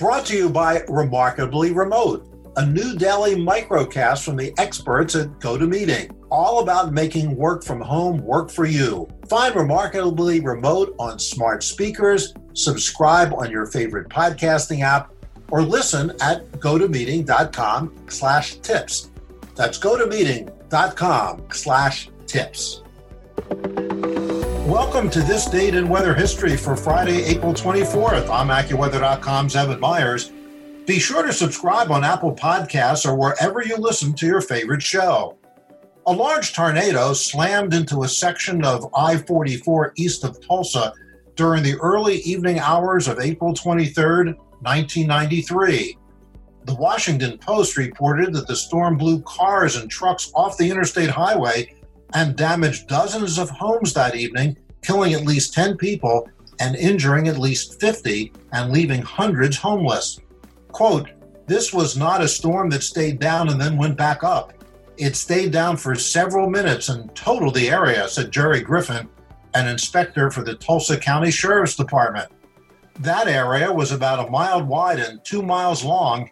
Brought to you by Remarkably Remote, a new daily microcast from the experts at GoToMeeting, all about making work from home work for you. Find Remarkably Remote on smart speakers, subscribe on your favorite podcasting app, or listen at gotomeeting.com slash tips. That's gotomeeting.com slash tips. Welcome to this date in weather history for Friday, April 24th. I'm AccuWeather.com's Evan Myers. Be sure to subscribe on Apple Podcasts or wherever you listen to your favorite show. A large tornado slammed into a section of I 44 east of Tulsa during the early evening hours of April 23, 1993. The Washington Post reported that the storm blew cars and trucks off the interstate highway and damaged dozens of homes that evening, killing at least 10 people and injuring at least 50 and leaving hundreds homeless. Quote, this was not a storm that stayed down and then went back up. It stayed down for several minutes and totaled the area, said Jerry Griffin, an inspector for the Tulsa County Sheriff's Department. That area was about a mile wide and two miles long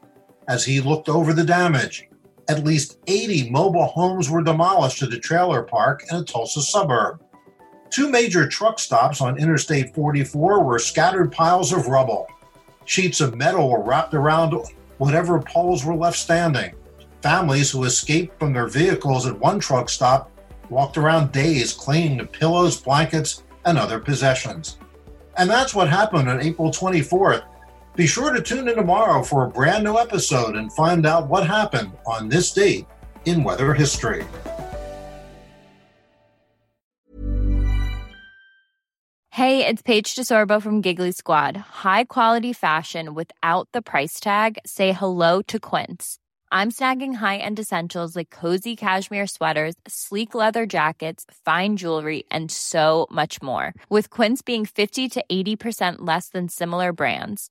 as he looked over the damage. At least 80 mobile homes were demolished at a trailer park in a Tulsa suburb. Two major truck stops on Interstate 44 were scattered piles of rubble. Sheets of metal were wrapped around whatever poles were left standing. Families who escaped from their vehicles at one truck stop walked around days clinging to pillows, blankets, and other possessions. And that's what happened on April 24th. Be sure to tune in tomorrow for a brand new episode and find out what happened on this date in weather history. Hey, it's Paige DeSorbo from Giggly Squad. High quality fashion without the price tag? Say hello to Quince. I'm snagging high end essentials like cozy cashmere sweaters, sleek leather jackets, fine jewelry, and so much more. With Quince being 50 to 80% less than similar brands.